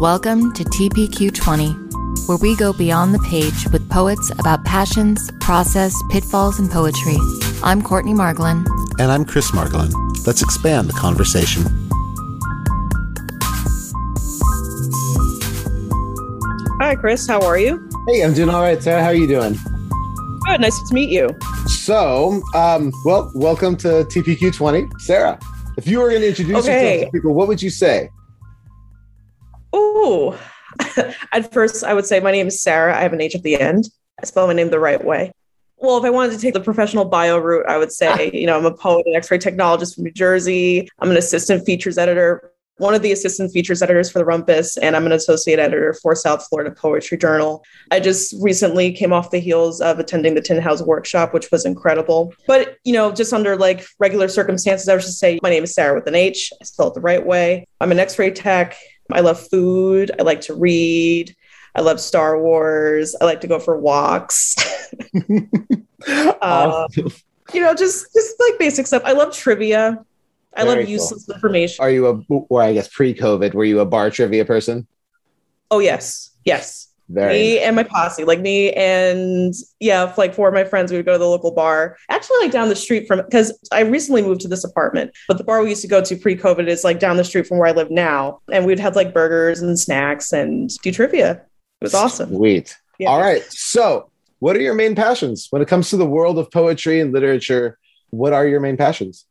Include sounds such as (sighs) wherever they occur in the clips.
Welcome to TPQ20, where we go beyond the page with poets about passions, process, pitfalls, and poetry. I'm Courtney Margolin. And I'm Chris Margolin. Let's expand the conversation. Hi, Chris. How are you? Hey, I'm doing all right, Sarah. How are you doing? Good. Nice to meet you. So, um, well, welcome to TPQ 20. Sarah, if you were going to introduce Okay. yourself to people, what would you say? Ooh. (laughs) At first, I would say my name is Sarah. I have an H at the end. I spell my name the right way. Well, if I wanted to take the professional bio route, I would say, you know, I'm a poet and X-ray technologist from New Jersey. I'm an assistant features editor, one of the assistant features editors for the Rumpus, and I'm an associate editor for South Florida Poetry Journal. I just recently came off the heels of attending the Tin House workshop, which was incredible. But, you know, just under like regular circumstances, I would just say my name is Sarah with an H. I spell it the right way. I'm an X-ray tech. I love food. I like to read. I love Star Wars. I like to go for walks. Uh, (laughs) Awesome. you know, just just like basic stuff. I love trivia. I Very love cool. useless information. Are you a, or I guess pre-COVID, were you a bar trivia person? Oh yes, yes. Very. Me and my posse, like me and yeah, like four of my friends, we would go to the local bar. Actually, like down the street from because I recently moved to this apartment, but the bar we used to go to pre-COVID is like down the street from where I live now, and we'd have like burgers and snacks and do trivia. It was awesome. Sweet. Yeah. All right. So, what are your main passions when it comes to the world of poetry and literature? What are your main passions?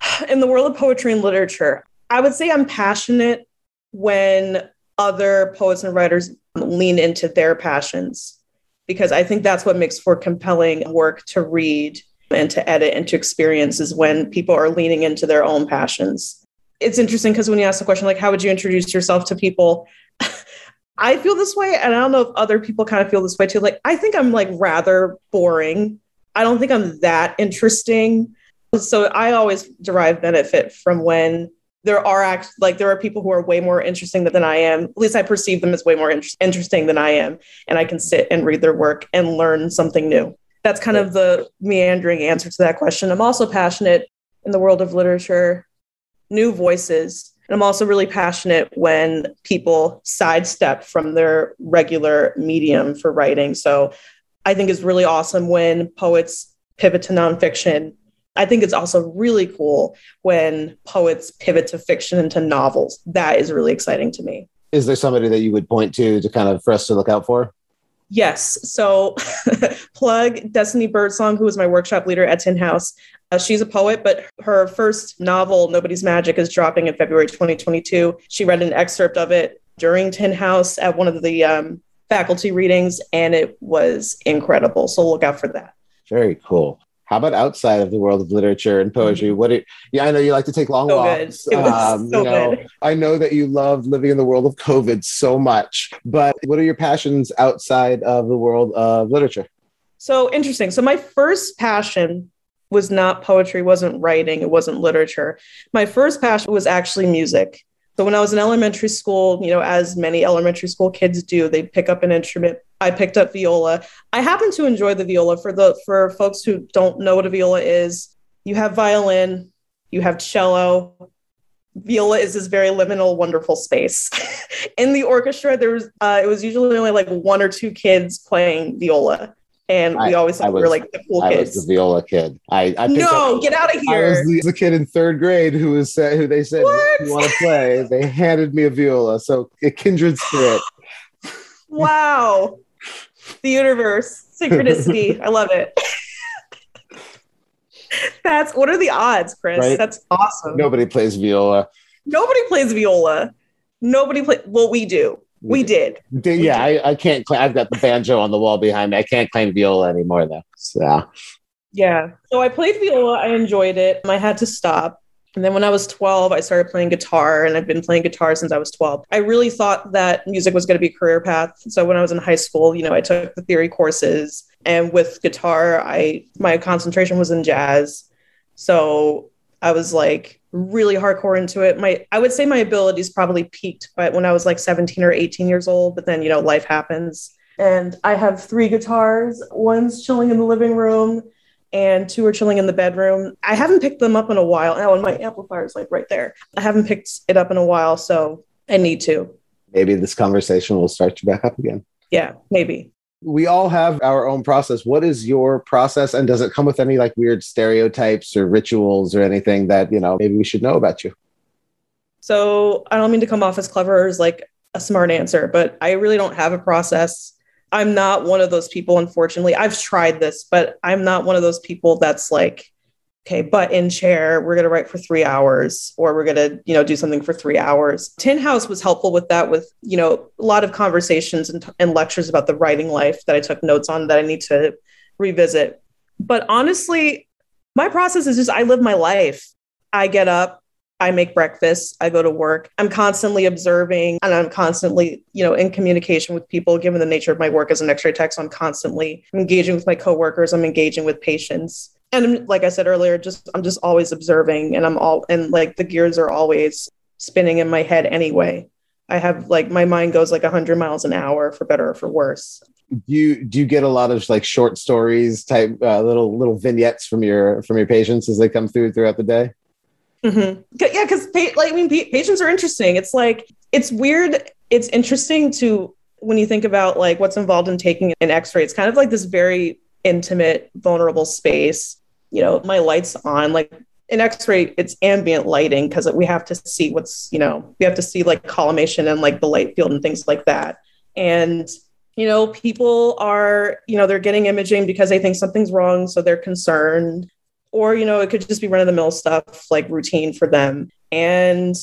(sighs) in the world of poetry and literature, I would say I'm passionate when other poets and writers lean into their passions, because I think that's what makes for compelling work to read and to edit and to experience is when people are leaning into their own passions. It's interesting because when you ask the question, like, how would you introduce yourself to people? (laughs) I feel this way, and I don't know if other people kind of feel this way too. Like, I think I'm like rather boring. I don't think I'm that interesting so I always derive benefit from when there are act like there are people who are way more interesting than I am. At least I perceive them as way more inter- interesting than I am, and I can sit and read their work and learn something new. That's kind of the meandering answer to that question. I'm also passionate in the world of literature, new voices. And I'm also really passionate when people sidestep from their regular medium for writing. So I think it's really awesome when poets pivot to nonfiction I think it's also really cool when poets pivot to fiction and to novels. That is really exciting to me. Is there somebody that you would point to to kind of for us to look out for? Yes. So, (laughs) plug Destiny Birdsong, who is my workshop leader at Tin House. Uh, she's a poet, but her first novel, Nobody's Magic, is dropping in February 2022. She read an excerpt of it during Tin House at one of the um, faculty readings, and it was incredible. So, look out for that. Very cool. How about outside of the world of literature and poetry? What? Are, yeah, I know you like to take long Mm-hmm. So walks. (laughs) Was so you know, good. I know that you love living in the world of COVID so much. But what are your passions outside of the world of literature? So interesting. So my first passion was not poetry, wasn't writing, it wasn't literature. My first passion was actually music. So when I was in elementary school, you know, as many elementary school kids do, they pick up an instrument. I picked up viola. I happen to enjoy the viola. For the for folks who don't know what a viola is, you have violin, you have cello. Viola is this very liminal, wonderful space. (laughs) in the orchestra, there was uh, it was usually only like one or two kids playing viola, and we always I thought we were like the cool I kids. was the viola kid. I, I no, up- get out of here. I was the, the kid in third grade who was said who they said you want to play. They handed me a viola, so a kindred spirit. (laughs) wow. The universe, synchronicity. (laughs) I love it. That's what are the odds, Chris? Right? That's awesome. Nobody plays viola. Nobody plays viola. Nobody play. Well, we do. We did. D- Yeah, I, I can't. Claim, I've got the banjo on the wall behind me. I can't claim viola anymore though. So Yeah. So I played viola. I enjoyed it. I had to stop. And then when I was 12, I started playing guitar, and I've been playing guitar since I was 12. I really thought that music was going to be a career path. So when I was in high school, you know, I took the theory courses, and with guitar, I my concentration was in jazz. So I was like really hardcore into it. My I would say my abilities probably peaked but when I was like 17 or 18 years old, but then you know, life happens. And I have three guitars. One's chilling in the living room and two are chilling in the bedroom. I haven't picked them up in a while. Oh, and my amplifier is like right there. I haven't picked it up in a while, so I need to. maybe this conversation will start to back up again. Yeah, maybe. We all have our own process. What is your process? And does it come with any like weird stereotypes or rituals or anything that, you know, maybe we should know about you? So I don't mean to come off as clever as like a smart answer, but I really don't have a process. I'm not one of those people, unfortunately. I've tried this, but I'm not one of those people that's like, okay, butt in chair, we're going to write for three hours, or we're going to, you know, do something for three hours. Tin House was helpful with that, with, you know, a lot of conversations and, and lectures about the writing life that I took notes on that I need to revisit. But honestly, my process is just I live my life. I get up, I make breakfast, I go to work. I'm constantly observing and I'm constantly, you know, in communication with people given the nature of my work as an x-ray tech. So I'm constantly engaging with my coworkers, I'm engaging with patients. And like I said earlier, just I'm just always observing and I'm all and like the gears are always spinning in my head anyway. I have like my mind goes like 100 miles an hour for better or for worse. Do you do you get a lot of like short stories type uh, little little vignettes from your from your patients as they come through throughout the day? Mm-hmm. Yeah, because like I mean, patients are interesting. It's like it's weird. It's interesting to when you think about like what's involved in taking an X-ray. It's kind of like this very intimate, vulnerable space. You know, my lights on. Like an X-ray, it's ambient lighting because we have to see what's you know we have to see like collimation and like the light field and things like that. And you know, people are you know they're getting imaging because they think something's wrong, so they're concerned or you know it could just be run of the mill stuff like routine for them. And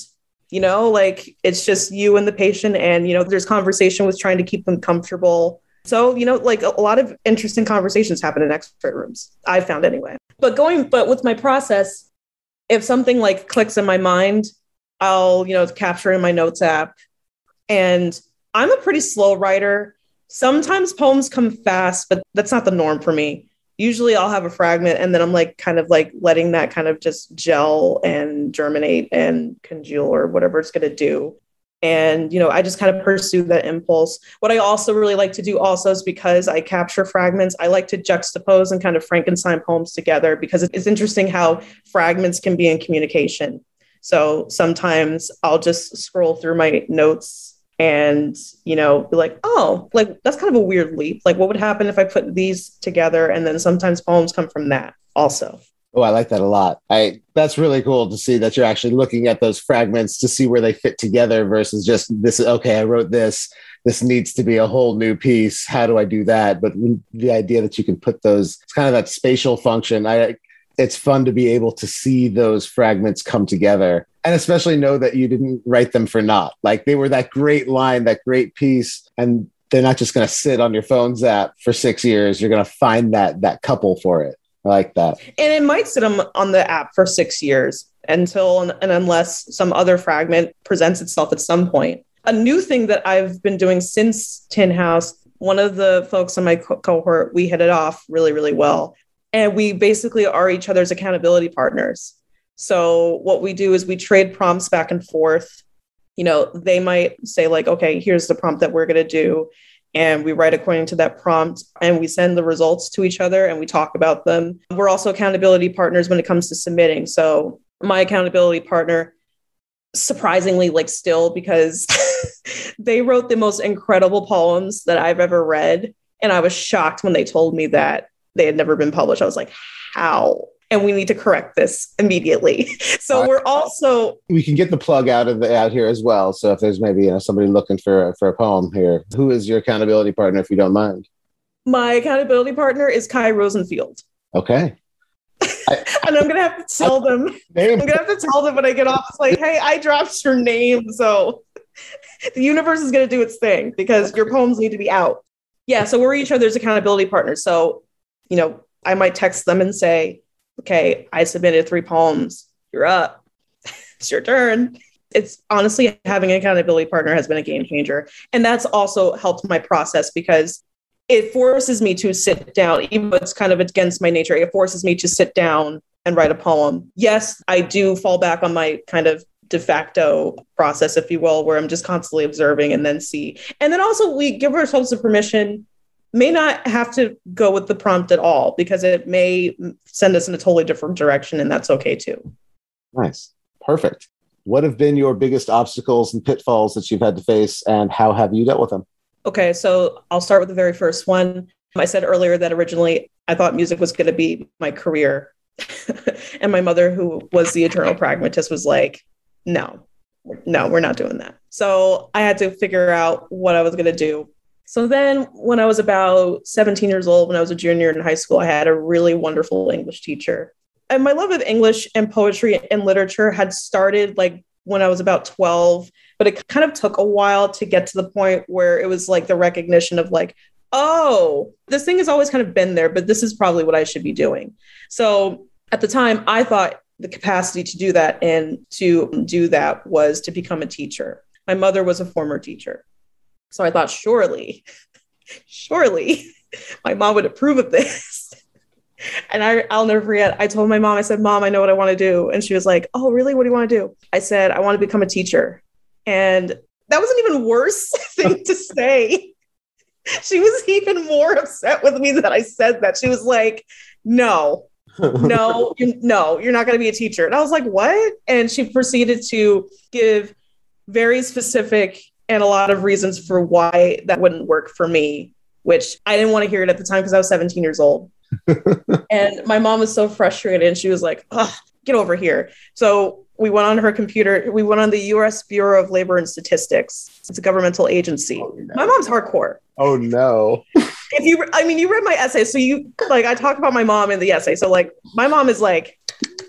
you know like it's just you and the patient and you know there's conversation with trying to keep them comfortable. So you know like a lot of interesting conversations happen in x-ray rooms i found anyway. But going but with my process if something like clicks in my mind i'll you know capture in my notes app. And i'm a pretty slow writer. Sometimes poems come fast but that's not the norm for me usually I'll have a fragment and then I'm like kind of like letting that kind of just gel and germinate and congeal or whatever it's going to do. And, you know, I just kind of pursue that impulse. What I also really like to do also is because I capture fragments, I like to juxtapose and kind of Frankenstein poems together because it's interesting how fragments can be in communication. So sometimes I'll just scroll through my notes and you know be like oh like that's kind of a weird leap. Like what would happen if i put these together? And then sometimes poems come from that also. Oh i like that a lot. I that's really cool to see that you're actually looking at those fragments to see where they fit together versus just this okay i wrote this. This needs to be a whole new piece. How do i do that? But the idea that you can put those it's kind of that spatial function. I it's fun to be able to see those fragments come together and especially know that you didn't write them for naught. Like they were that great line, that great piece, and they're not just going to sit on your phone's app for six years. You're going to find that that couple for it. I like that. And it might sit on, on the app for six years until and unless some other fragment presents itself at some point. A new thing that I've been doing since Tin House, one of the folks in my co- cohort, we hit it off really, really well. And we basically are each other's accountability partners. So what we do is we trade prompts back and forth. You know, they might say like, okay, here's the prompt that we're going to do. And we write according to that prompt and we send the results to each other and we talk about them. We're also accountability partners when it comes to submitting. So my accountability partner, surprisingly, like still, because (laughs) they wrote the most incredible poems that I've ever read. And I was shocked when they told me that they had never been published. I was like, how? And we need to correct this immediately. (laughs) So we're also we can get the plug out of the out here as well. So if there's maybe you know somebody looking for for a poem here, who is your accountability partner if you don't mind? My accountability partner is Kai Rosenfield. Okay. I, (laughs) and I'm gonna have to tell them. Name. I'm gonna have to tell them when I get off. It's like, hey, I dropped your name, so the universe is gonna do its thing because your poems need to be out. Yeah, so we're each other's accountability partners. So, you know, I might text them and say, okay, I submitted three poems. You're up. (laughs) it's your turn. It's honestly having an accountability partner has been a game changer. And that's also helped my process because it forces me to sit down, even though it's kind of against my nature, it forces me to sit down and write a poem. Yes, I do fall back on my kind of de facto process, if you will, where I'm just constantly observing and then see. And then also, we give ourselves the permission may not have to go with the prompt at all because it may send us in a totally different direction and that's okay too nice perfect What have been your biggest obstacles and pitfalls that you've had to face, and how have you dealt with them? Okay, so I'll start with the very first one. I said earlier that originally I thought music was going to be my career. (laughs) and my mother, who was the eternal pragmatist, was like, no, no, we're not doing that. So I had to figure out what I was going to do. So then, when I was about 17 years old, when I was a junior in high school, I had a really wonderful English teacher. And my love of English and poetry and literature had started like when I was about 12, but it kind of took a while to get to the point where it was like the recognition of like, oh, this thing has always kind of been there, but this is probably what I should be doing. So at the time, I thought the capacity to do that and to do that was to become a teacher. My mother was a former teacher. So I thought, surely, surely my mom would approve of this. And I, I'll never forget, I told my mom, I said, Mom, I know what I want to do. And she was like, Oh, really? What do you want to do? I said, I want to become a teacher. And that was an even worse (laughs) thing to say. She was even more upset with me that I said that. She was like, No, no, you, no, you're not going to be a teacher. And I was like, What? And she proceeded to give very specific and a lot of reasons for why that wouldn't work for me, which I didn't want to hear it at the time because I was 17 years old. (laughs) and my mom was so frustrated and she was like, get over here. So we went on her computer. We went on the US Bureau of Labor and Statistics. It's a governmental agency. Oh, no. My mom's hardcore. Oh, no. (laughs) if you, I mean, you read my essay. So you, like, I talk about my mom in the essay. So, like, my mom is like,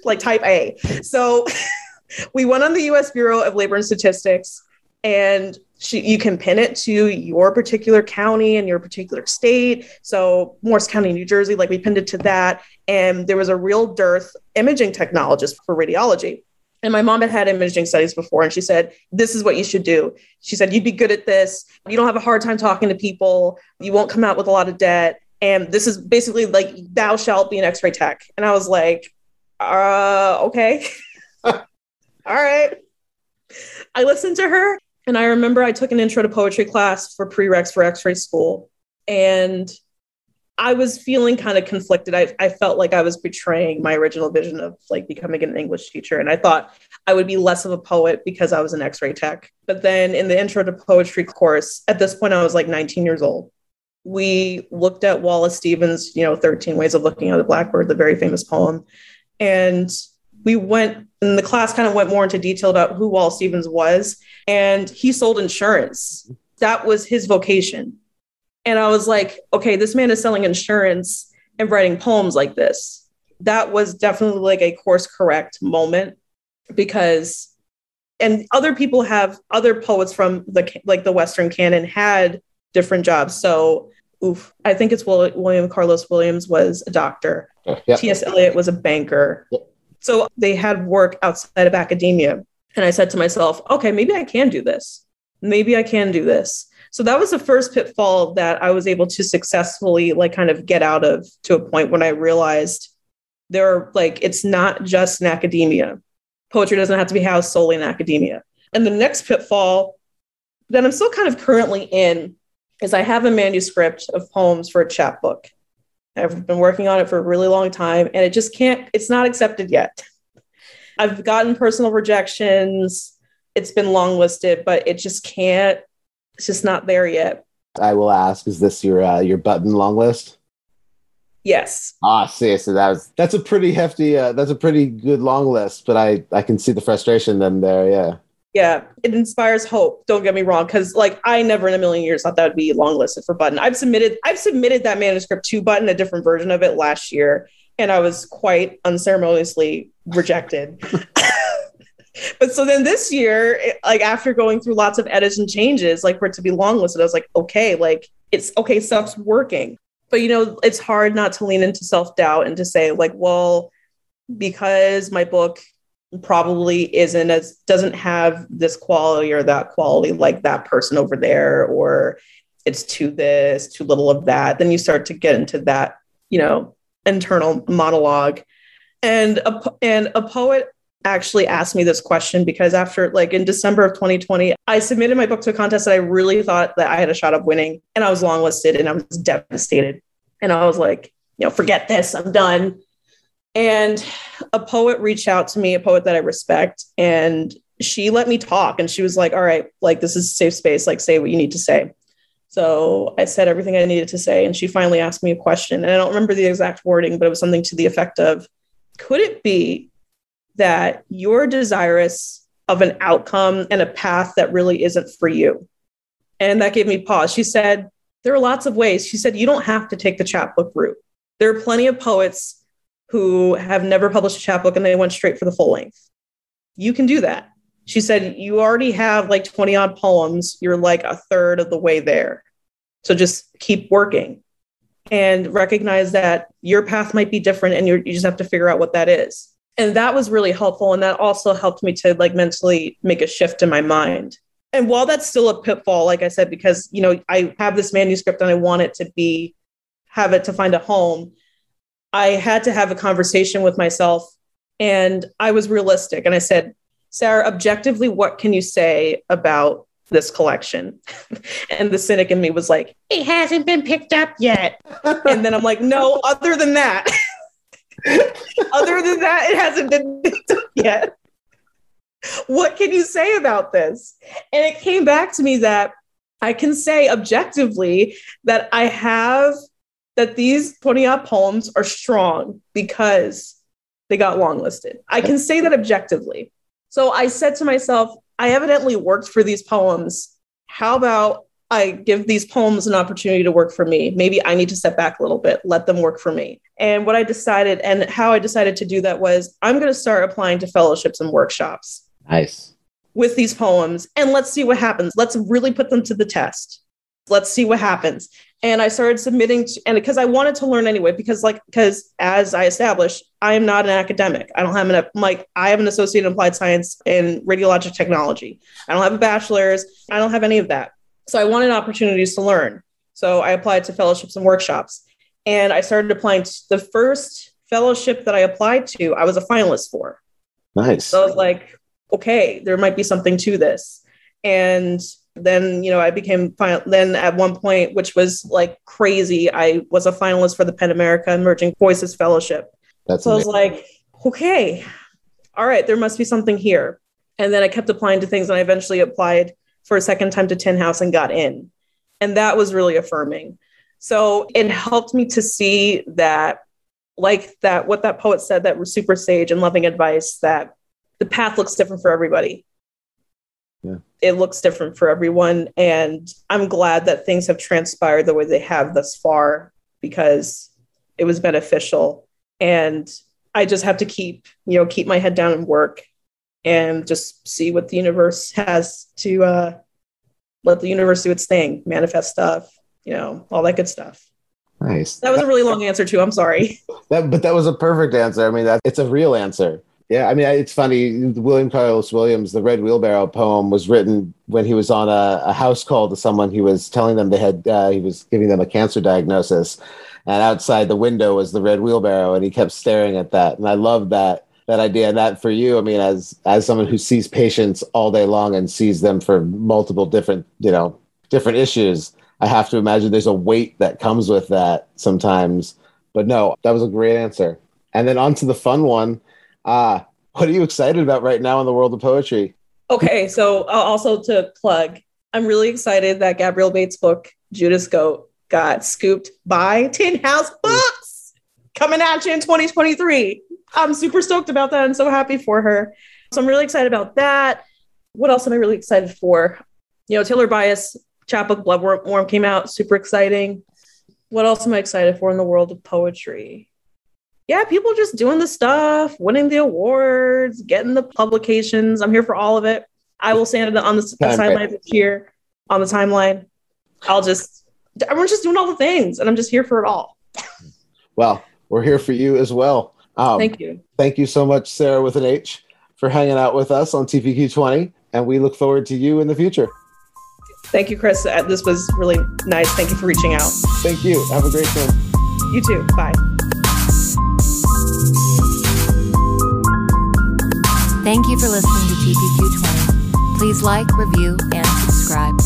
like type A. So (laughs) we went on the US Bureau of Labor and Statistics and she, you can pin it to your particular county and your particular state. So Morris County, New Jersey, like we pinned it to that. And there was a real dearth imaging technologist for radiology. And my mom had had imaging studies before, and she said, This is what you should do. She said, You'd be good at this. You don't have a hard time talking to people. You won't come out with a lot of debt. And this is basically like, Thou shalt be an x ray tech. And I was like, uh, Okay. (laughs) All right. I listened to her and I remember I took an intro to poetry class for prereqs for x ray school. And I was feeling kind of conflicted. I, I felt like I was betraying my original vision of like becoming an English teacher. And I thought I would be less of a poet because I was an x ray tech. But then in the intro to poetry course, at this point, I was like 19 years old. We looked at Wallace Stevens, you know, 13 Ways of Looking at the Blackbird, the very famous poem. And we went, and the class kind of went more into detail about who Wallace Stevens was and he sold insurance. That was his vocation. And I was like, okay, this man is selling insurance and writing poems like this. That was definitely like a course correct moment because and other people have other poets from the like the western canon had different jobs. So oof, I think it's William Carlos Williams was a doctor. Yep. T.S. Eliot was a banker. Yep. So they had work outside of academia. And I said to myself, okay, maybe I can do this. Maybe I can do this. So that was the first pitfall that I was able to successfully like kind of get out of to a point when I realized there are like it's not just in academia. Poetry doesn't have to be housed solely in academia. And the next pitfall that I'm still kind of currently in is I have a manuscript of poems for a chapbook. I've been working on it for a really long time and it just can't, it's not accepted yet. I've gotten personal rejections. It's been long listed, but it just can't. It's just not there yet. I will ask: Is this your uh, your button long list? Yes. Ah, see, so that was that's a pretty hefty. Uh, that's a pretty good long list, but I I can see the frustration then there. Yeah. Yeah, it inspires hope. Don't get me wrong, because like I never in a million years thought that would be long listed for Button. I've submitted I've submitted that manuscript to Button, a different version of it last year, and I was quite unceremoniously rejected. (laughs) but so then this year, it, like after going through lots of edits and changes, like for it to be long listed, I was like, okay, like it's okay, stuff's working. But you know, it's hard not to lean into self doubt and to say, like, well, because my book probably isn't as doesn't have this quality or that quality like that person over there, or it's too this, too little of that, then you start to get into that, you know, internal monologue. And a, and a poet actually asked me this question because after like in December of 2020, I submitted my book to a contest that I really thought that I had a shot of winning and I was longlisted and I was devastated. And I was like, you know, forget this, I'm done. And a poet reached out to me, a poet that I respect, and she let me talk and she was like, all right, like this is a safe space, like say what you need to say. So I said everything I needed to say. And she finally asked me a question. And I don't remember the exact wording, but it was something to the effect of Could it be that you're desirous of an outcome and a path that really isn't for you? And that gave me pause. She said, There are lots of ways. She said, You don't have to take the chapbook route. There are plenty of poets who have never published a chapbook and they went straight for the full length. You can do that. She said, You already have like 20 odd poems. You're like a third of the way there. So just keep working and recognize that your path might be different and you just have to figure out what that is. And that was really helpful. And that also helped me to like mentally make a shift in my mind. And while that's still a pitfall, like I said, because, you know, I have this manuscript and I want it to be, have it to find a home, I had to have a conversation with myself and I was realistic. And I said, Sarah, objectively, what can you say about this collection. (laughs) and the cynic in me was like, it hasn't been picked up yet. (laughs) and then I'm like, no, other than that, (laughs) other than that, it hasn't been picked up yet. What can you say about this? And it came back to me that I can say objectively that I have that these 20 poems are strong because they got longlisted. I can say that objectively. So I said to myself, I evidently worked for these poems. How about I give these poems an opportunity to work for me? Maybe I need to step back a little bit, let them work for me. And what I decided and how I decided to do that was I'm going to start applying to fellowships and workshops. Nice. With these poems, and let's see what happens. Let's really put them to the test. Let's see what happens and I started submitting to, and because I wanted to learn anyway, because like because as I established, I am not an academic. I don't have an like I have an associate in applied science in radiologic technology. I don't have a bachelor's. I don't have any of that. So I wanted opportunities to learn. So I applied to fellowships and workshops, and I started applying. To the first fellowship that I applied to, I was a finalist for. Nice. So I was like, okay, there might be something to this, and then you know i became final then at one point which was like crazy i was a finalist for the pen america emerging voices fellowship That's so amazing. i was like okay all right there must be something here and then i kept applying to things and i eventually applied for a second time to tin house and got in and that was really affirming so it helped me to see that like that what that poet said that super sage and loving advice that the path looks different for everybody. It looks different for everyone. And I'm glad that things have transpired the way they have thus far because it was beneficial. And I just have to keep, you know, keep my head down and work and just see what the universe has to uh, let the universe do its thing, manifest stuff, you know, all that good stuff. Nice. That was a really long answer too. I'm sorry. That, but that was a perfect answer. I mean, that it's a real answer. Yeah, I mean, it's funny. William Carlos Williams, the Red Wheelbarrow poem, was written when he was on a, a house call to someone. He was telling them they had, uh, he was giving them a cancer diagnosis, and outside the window was the red wheelbarrow, and he kept staring at that. And I love that that idea. And that for you, I mean, as as someone who sees patients all day long and sees them for multiple different, you know, different issues, I have to imagine there's a weight that comes with that sometimes. But no, that was a great answer. And then on to the fun one Ah, what are you excited about right now in the world of poetry? Okay, so uh, also to plug, I'm really excited that Gabrielle Bates' book, Judas Goat, got scooped by Tin House Books coming at you in 2023. I'm super stoked about that and so happy for her. So I'm really excited about that. What else am I really excited for? You know, Taylor Byas, chapbook Bloodwarm came out, super exciting. What else am I excited for in the world of poetry? Yeah, people just doing the stuff, winning the awards, getting the publications. I'm here for all of it. I will stand on the, the sideline this year on the timeline. I'll just, everyone's just doing all the things, and I'm just here for it all. well, we're here for you as well. Um, thank you. Thank you so much, Sarah with an H, for hanging out with us on TPQ20, and we look forward to you in the future. Thank you, Chris. Uh, this was really nice. Thank you for reaching out. Thank you. Have a great day. You too. Bye. Thank you for listening to TPQ 20. Please like, review, and subscribe.